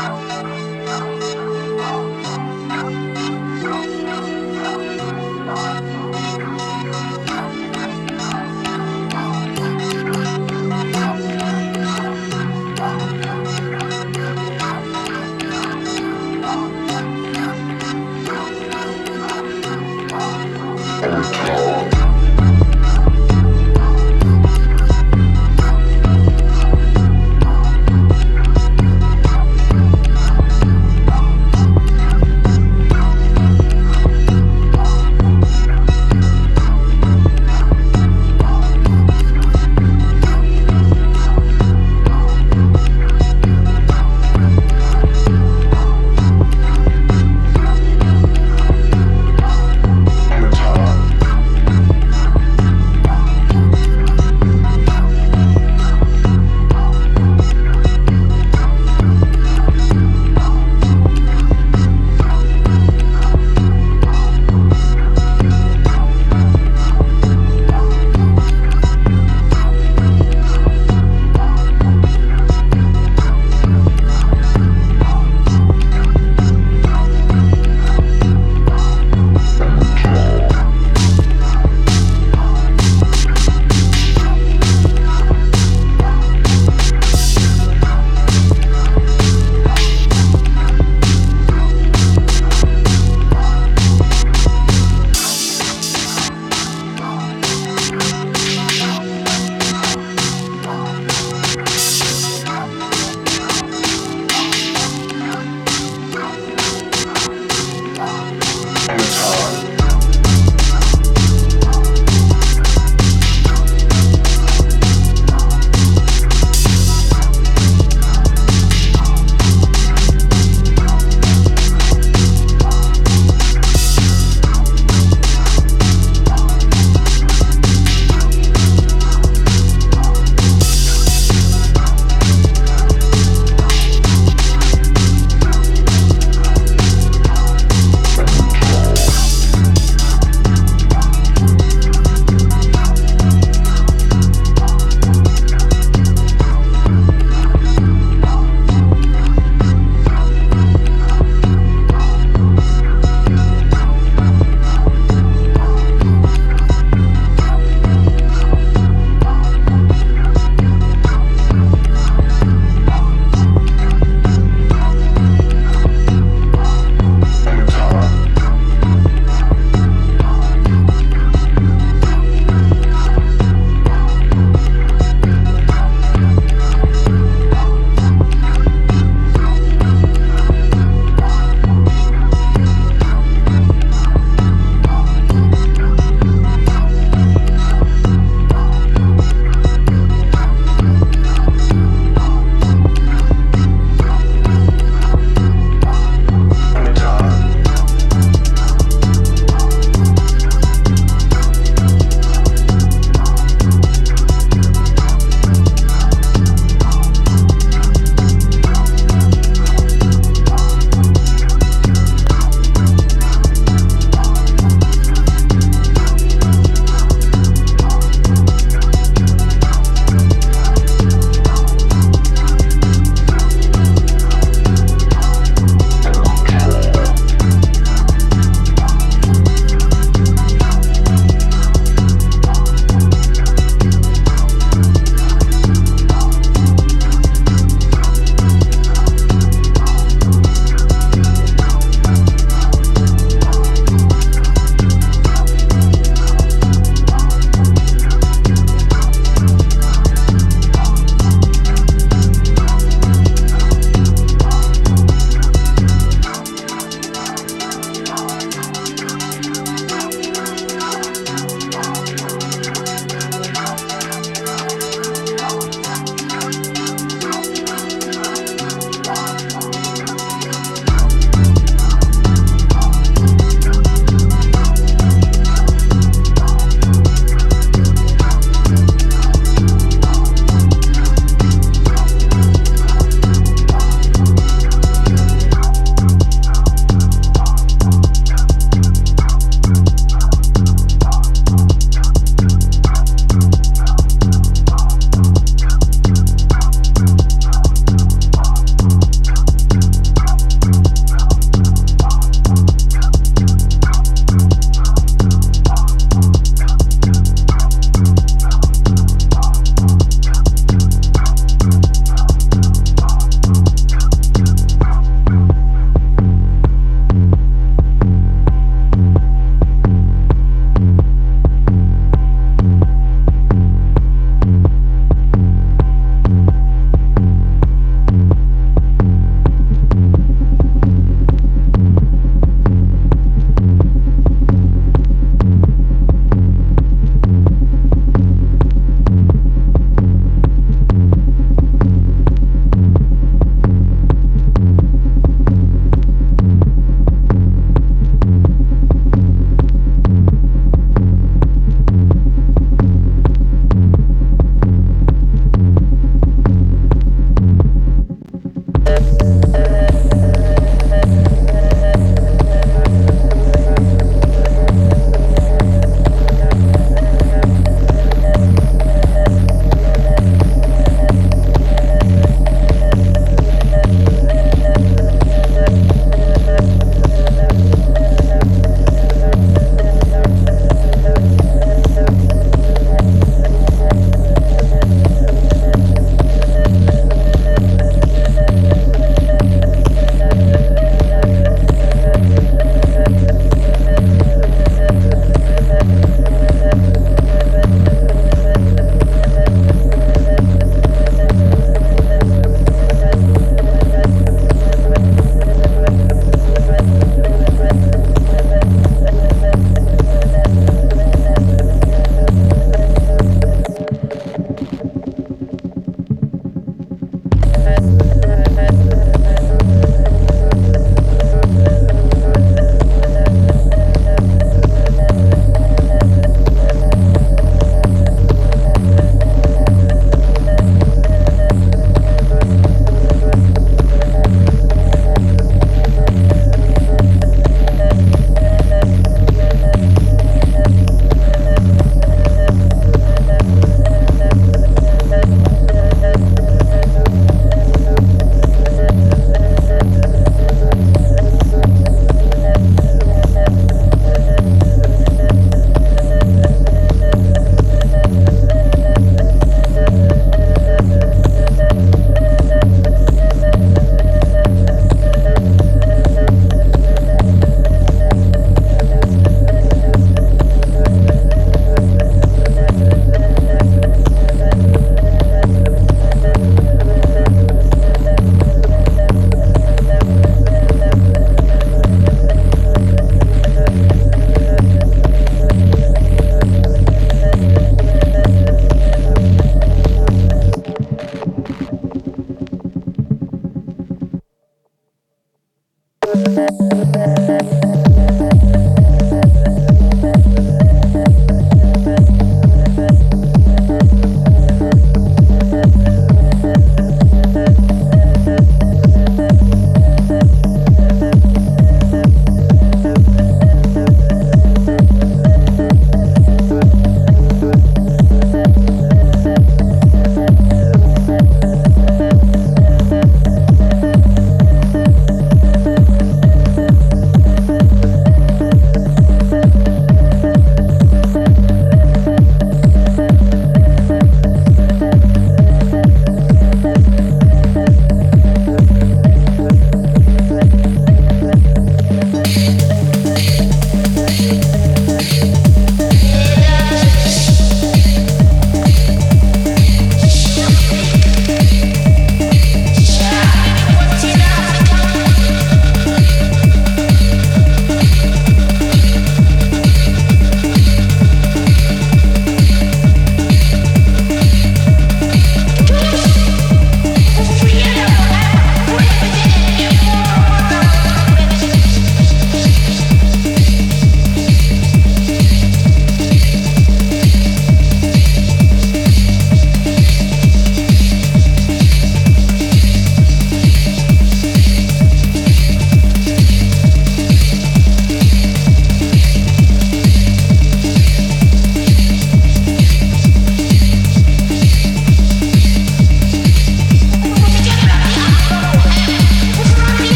Bye.